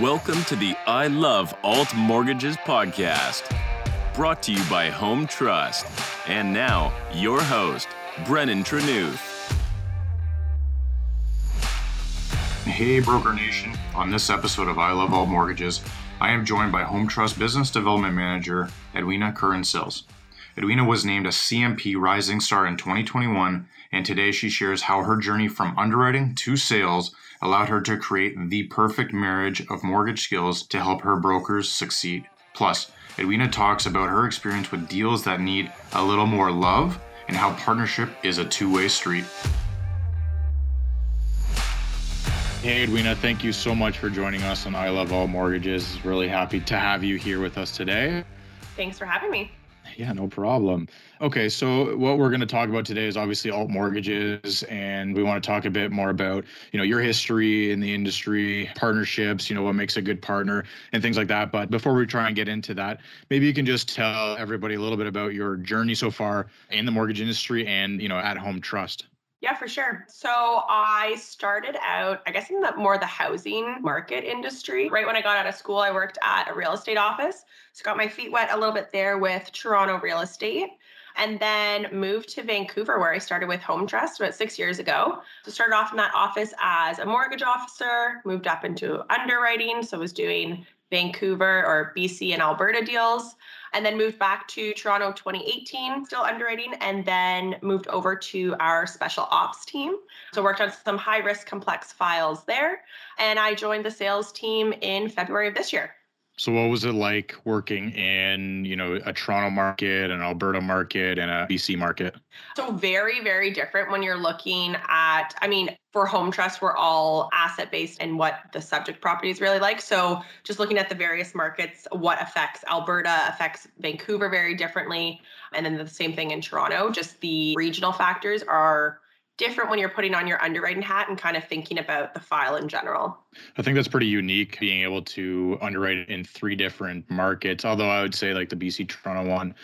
Welcome to the I Love Alt Mortgages podcast, brought to you by Home Trust. And now, your host, Brennan Trenuth. Hey, Broker Nation. On this episode of I Love Alt Mortgages, I am joined by Home Trust Business Development Manager Edwina Curran Sills. Edwina was named a CMP Rising Star in 2021, and today she shares how her journey from underwriting to sales allowed her to create the perfect marriage of mortgage skills to help her brokers succeed. Plus, Edwina talks about her experience with deals that need a little more love and how partnership is a two way street. Hey, Edwina, thank you so much for joining us on I Love Alt Mortgages. Really happy to have you here with us today. Thanks for having me. Yeah, no problem. Okay, so what we're going to talk about today is obviously alt mortgages, and we want to talk a bit more about you know your history in the industry, partnerships, you know what makes a good partner, and things like that. But before we try and get into that, maybe you can just tell everybody a little bit about your journey so far in the mortgage industry and you know at Home Trust. Yeah, for sure. So I started out, I guess, in the more the housing market industry. Right when I got out of school, I worked at a real estate office. So got my feet wet a little bit there with Toronto real estate. And then moved to Vancouver, where I started with Home Trust about six years ago. So started off in that office as a mortgage officer, moved up into underwriting. So was doing Vancouver or BC and Alberta deals, and then moved back to Toronto 2018, still underwriting, and then moved over to our special ops team. So worked on some high risk complex files there, and I joined the sales team in February of this year. So what was it like working in, you know, a Toronto market, an Alberta market, and a BC market? So very, very different when you're looking at, I mean, for home trust, we're all asset based and what the subject property is really like. So just looking at the various markets, what affects Alberta affects Vancouver very differently. And then the same thing in Toronto, just the regional factors are different when you're putting on your underwriting hat and kind of thinking about the file in general. I think that's pretty unique being able to underwrite in three different markets. Although I would say like the BC Toronto one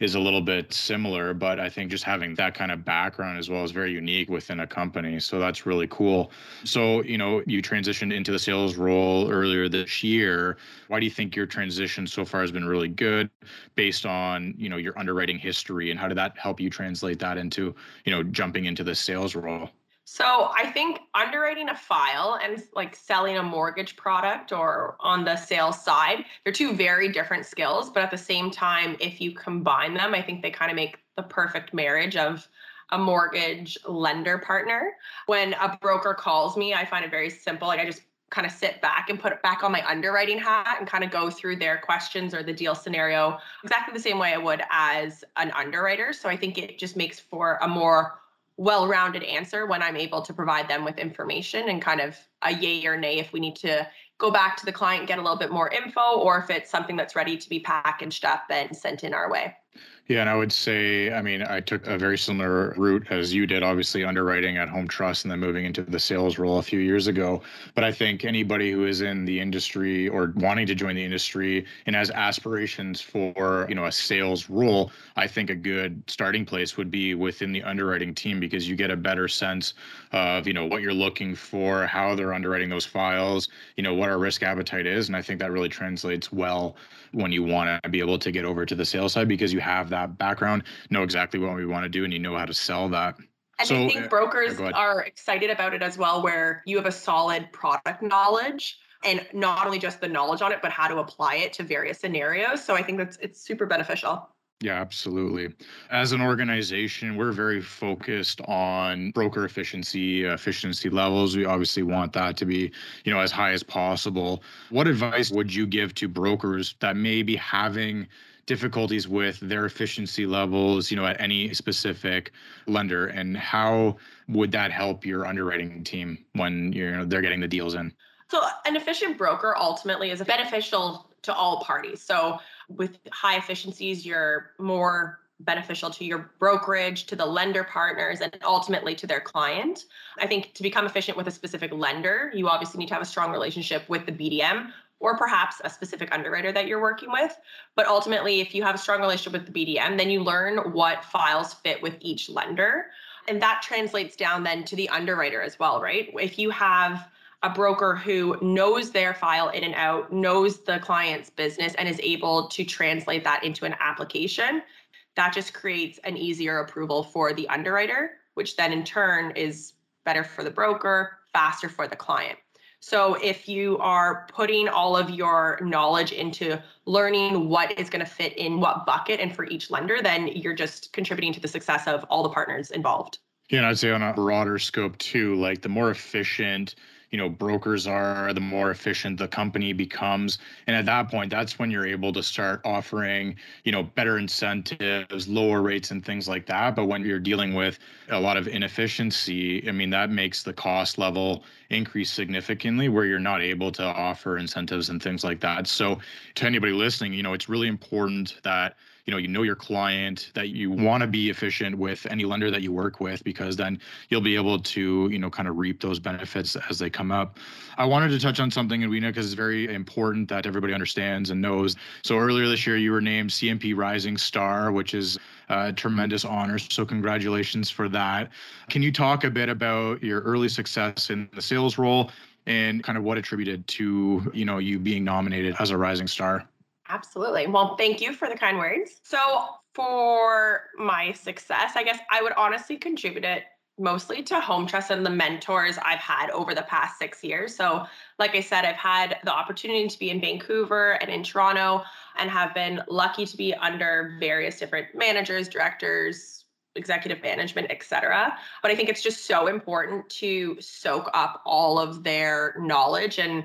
is a little bit similar, but I think just having that kind of background as well is very unique within a company. So that's really cool. So, you know, you transitioned into the sales role earlier this year. Why do you think your transition so far has been really good based on, you know, your underwriting history and how did that help you translate that into, you know, jumping into the sales role? So I think underwriting a file and like selling a mortgage product or on the sales side, they're two very different skills. But at the same time, if you combine them, I think they kind of make the perfect marriage of a mortgage lender partner. When a broker calls me, I find it very simple. Like I just kind of sit back and put it back on my underwriting hat and kind of go through their questions or the deal scenario exactly the same way I would as an underwriter. So I think it just makes for a more well-rounded answer when I'm able to provide them with information and kind of a yay or nay if we need to go back to the client get a little bit more info or if it's something that's ready to be packaged up and sent in our way. Yeah, and I would say, I mean, I took a very similar route as you did, obviously underwriting at Home Trust and then moving into the sales role a few years ago. But I think anybody who is in the industry or wanting to join the industry and has aspirations for, you know, a sales role, I think a good starting place would be within the underwriting team because you get a better sense of, you know, what you're looking for, how they're underwriting those files, you know, what our risk appetite is. And I think that really translates well when you want to be able to get over to the sales side because you have that background, know exactly what we want to do, and you know how to sell that. And so, I think brokers are excited about it as well, where you have a solid product knowledge and not only just the knowledge on it, but how to apply it to various scenarios. So I think that's it's super beneficial. Yeah, absolutely. As an organization, we're very focused on broker efficiency, efficiency levels. We obviously want that to be, you know, as high as possible. What advice would you give to brokers that may be having difficulties with their efficiency levels, you know, at any specific lender and how would that help your underwriting team when you're, you know, they're getting the deals in? So, an efficient broker ultimately is beneficial to all parties. So, with high efficiencies, you're more beneficial to your brokerage, to the lender partners, and ultimately to their client. I think to become efficient with a specific lender, you obviously need to have a strong relationship with the BDM or perhaps a specific underwriter that you're working with. But ultimately, if you have a strong relationship with the BDM, then you learn what files fit with each lender. And that translates down then to the underwriter as well, right? If you have a broker who knows their file in and out, knows the client's business, and is able to translate that into an application, that just creates an easier approval for the underwriter, which then in turn is better for the broker, faster for the client. So if you are putting all of your knowledge into learning what is going to fit in what bucket and for each lender, then you're just contributing to the success of all the partners involved. Yeah, and I'd say on a broader scope too, like the more efficient you know brokers are the more efficient the company becomes and at that point that's when you're able to start offering you know better incentives lower rates and things like that but when you're dealing with a lot of inefficiency i mean that makes the cost level increase significantly where you're not able to offer incentives and things like that. So to anybody listening you know it's really important that you know you know your client that you want to be efficient with any lender that you work with because then you'll be able to you know kind of reap those benefits as they come up. I wanted to touch on something and we know because it's very important that everybody understands and knows. So earlier this year you were named cmp rising star which is a tremendous honor so congratulations for that can you talk a bit about your early success in the sales role and kind of what attributed to you know you being nominated as a rising star Absolutely. Well, thank you for the kind words. So, for my success, I guess I would honestly contribute it mostly to Home Trust and the mentors I've had over the past six years. So, like I said, I've had the opportunity to be in Vancouver and in Toronto and have been lucky to be under various different managers, directors, executive management, etc. But I think it's just so important to soak up all of their knowledge and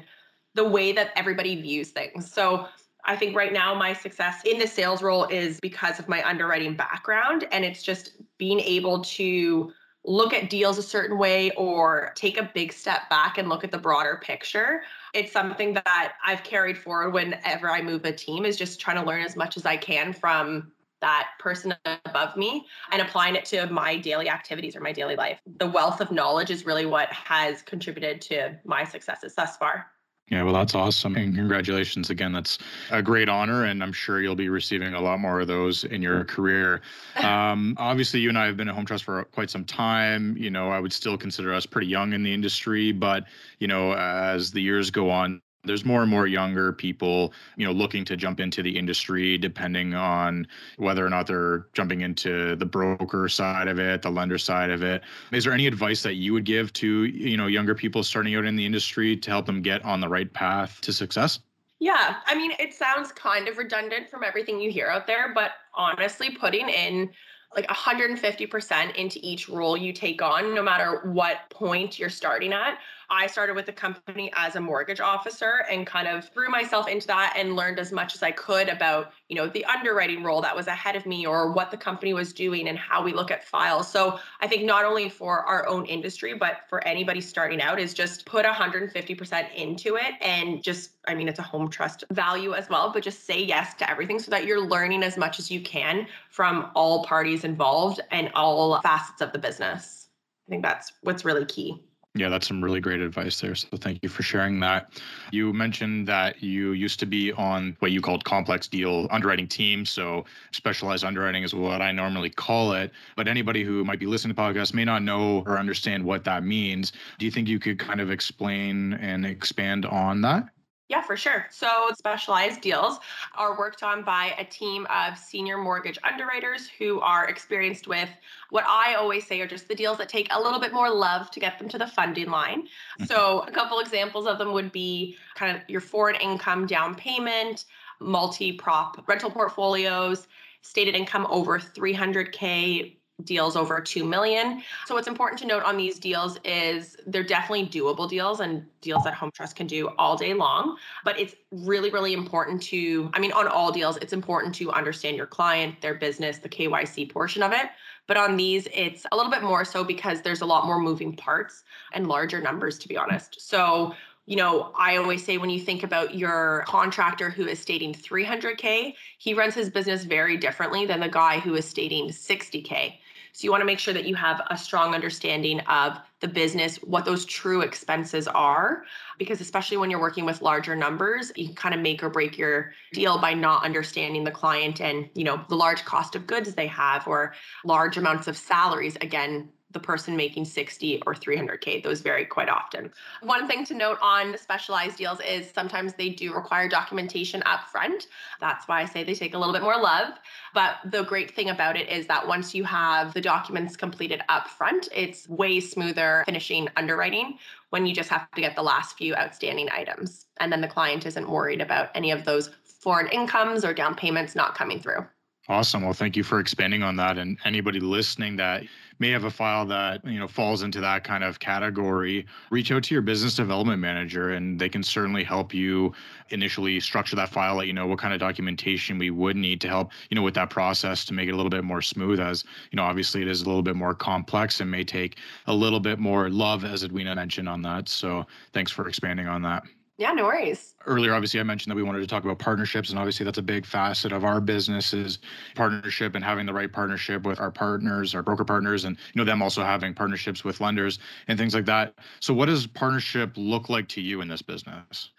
the way that everybody views things. So, I think right now my success in the sales role is because of my underwriting background. And it's just being able to look at deals a certain way or take a big step back and look at the broader picture. It's something that I've carried forward whenever I move a team is just trying to learn as much as I can from that person above me and applying it to my daily activities or my daily life. The wealth of knowledge is really what has contributed to my successes thus far. Yeah, well, that's awesome. And congratulations again. That's a great honor. And I'm sure you'll be receiving a lot more of those in your career. Um, obviously, you and I have been at Home Trust for quite some time. You know, I would still consider us pretty young in the industry. But, you know, as the years go on, there's more and more younger people you know looking to jump into the industry depending on whether or not they're jumping into the broker side of it the lender side of it. Is there any advice that you would give to you know younger people starting out in the industry to help them get on the right path to success? Yeah, I mean, it sounds kind of redundant from everything you hear out there, but honestly, putting in like 150% into each role you take on, no matter what point you're starting at, I started with the company as a mortgage officer and kind of threw myself into that and learned as much as I could about, you know, the underwriting role that was ahead of me or what the company was doing and how we look at files. So I think not only for our own industry, but for anybody starting out is just put 150% into it and just, I mean, it's a home trust value as well, but just say yes to everything so that you're learning as much as you can from all parties involved and all facets of the business. I think that's what's really key. Yeah, that's some really great advice there. So thank you for sharing that. You mentioned that you used to be on what you called complex deal underwriting team. So specialized underwriting is what I normally call it. But anybody who might be listening to podcasts may not know or understand what that means. Do you think you could kind of explain and expand on that? Yeah, for sure. So, specialized deals are worked on by a team of senior mortgage underwriters who are experienced with what I always say are just the deals that take a little bit more love to get them to the funding line. Mm-hmm. So, a couple examples of them would be kind of your foreign income down payment, multi prop rental portfolios, stated income over 300K deals over 2 million. So what's important to note on these deals is they're definitely doable deals and deals that Home Trust can do all day long, but it's really really important to I mean on all deals it's important to understand your client, their business, the KYC portion of it. But on these it's a little bit more so because there's a lot more moving parts and larger numbers to be honest. So you know, I always say when you think about your contractor who is stating 300K, he runs his business very differently than the guy who is stating 60K. So you want to make sure that you have a strong understanding of the business, what those true expenses are, because especially when you're working with larger numbers, you can kind of make or break your deal by not understanding the client and, you know, the large cost of goods they have or large amounts of salaries. Again, the person making 60 or 300K. Those vary quite often. One thing to note on specialized deals is sometimes they do require documentation up front. That's why I say they take a little bit more love. But the great thing about it is that once you have the documents completed up front, it's way smoother finishing underwriting when you just have to get the last few outstanding items. And then the client isn't worried about any of those foreign incomes or down payments not coming through. Awesome. Well, thank you for expanding on that. And anybody listening that may have a file that you know falls into that kind of category, reach out to your business development manager, and they can certainly help you initially structure that file. Let you know what kind of documentation we would need to help you know with that process to make it a little bit more smooth. As you know, obviously it is a little bit more complex and may take a little bit more love, as Edwina mentioned on that. So thanks for expanding on that. Yeah, no worries. Earlier, obviously, I mentioned that we wanted to talk about partnerships, and obviously, that's a big facet of our business is partnership and having the right partnership with our partners, our broker partners, and you know them also having partnerships with lenders and things like that. So, what does partnership look like to you in this business?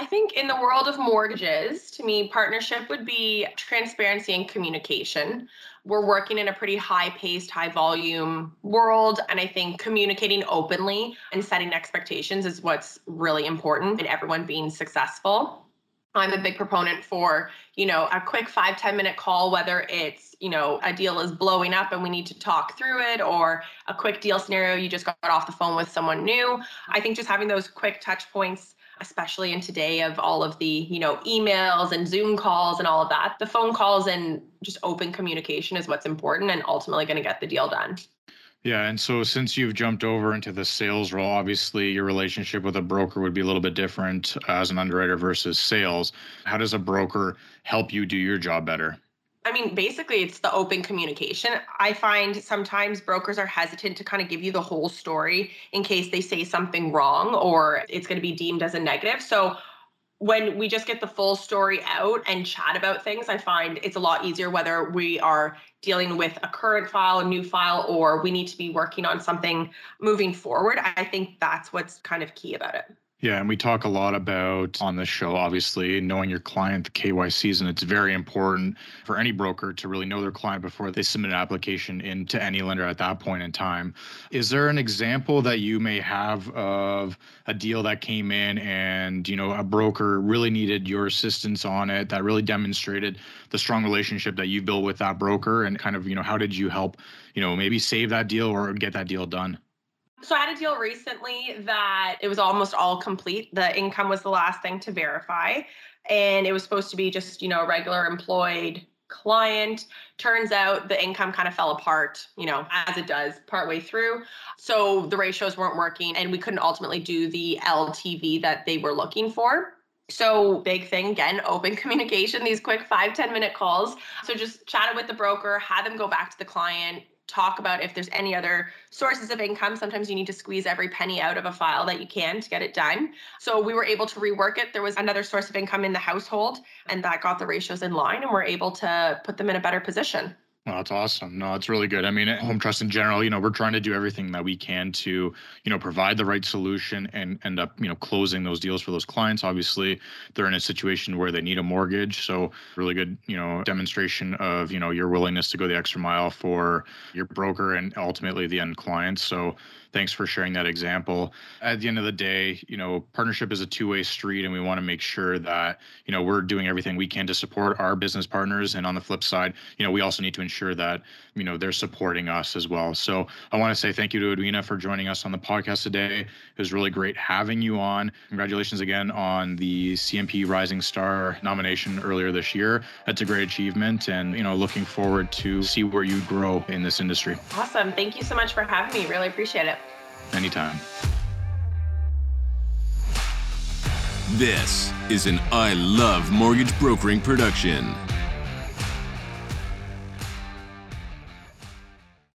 I think in the world of mortgages, to me, partnership would be transparency and communication. We're working in a pretty high paced, high volume world. And I think communicating openly and setting expectations is what's really important in everyone being successful. I'm a big proponent for, you know, a quick five ten minute call, whether it's, you know, a deal is blowing up and we need to talk through it, or a quick deal scenario, you just got off the phone with someone new. I think just having those quick touch points especially in today of all of the you know emails and zoom calls and all of that the phone calls and just open communication is what's important and ultimately going to get the deal done yeah, and so since you've jumped over into the sales role, obviously your relationship with a broker would be a little bit different as an underwriter versus sales. How does a broker help you do your job better? I mean, basically, it's the open communication. I find sometimes brokers are hesitant to kind of give you the whole story in case they say something wrong or it's going to be deemed as a negative. So, when we just get the full story out and chat about things, I find it's a lot easier whether we are dealing with a current file, a new file, or we need to be working on something moving forward. I think that's what's kind of key about it. Yeah, and we talk a lot about on this show, obviously, knowing your client, the KYCs, and it's very important for any broker to really know their client before they submit an application into any lender at that point in time. Is there an example that you may have of a deal that came in and, you know, a broker really needed your assistance on it that really demonstrated the strong relationship that you built with that broker and kind of, you know, how did you help, you know, maybe save that deal or get that deal done? So I had a deal recently that it was almost all complete. The income was the last thing to verify. And it was supposed to be just, you know, a regular employed client. Turns out the income kind of fell apart, you know, as it does partway through. So the ratios weren't working and we couldn't ultimately do the LTV that they were looking for. So big thing again, open communication, these quick five ten minute calls. So just chatted with the broker, had them go back to the client, talk about if there's any other sources of income. Sometimes you need to squeeze every penny out of a file that you can to get it done. So we were able to rework it. There was another source of income in the household, and that got the ratios in line, and we're able to put them in a better position. Well, that's awesome. No, it's really good. I mean, at Home Trust in general, you know, we're trying to do everything that we can to, you know, provide the right solution and end up, you know, closing those deals for those clients. Obviously, they're in a situation where they need a mortgage. So, really good, you know, demonstration of, you know, your willingness to go the extra mile for your broker and ultimately the end client. So, thanks for sharing that example. At the end of the day, you know, partnership is a two-way street and we want to make sure that, you know, we're doing everything we can to support our business partners and on the flip side, you know, we also need to ensure that, you know, they're supporting us as well. So, I want to say thank you to Edwina for joining us on the podcast today. It was really great having you on. Congratulations again on the CMP Rising Star nomination earlier this year. That's a great achievement and, you know, looking forward to see where you grow in this industry. Awesome. Thank you so much for having me. Really appreciate it. Anytime. This is an I Love Mortgage Brokering production.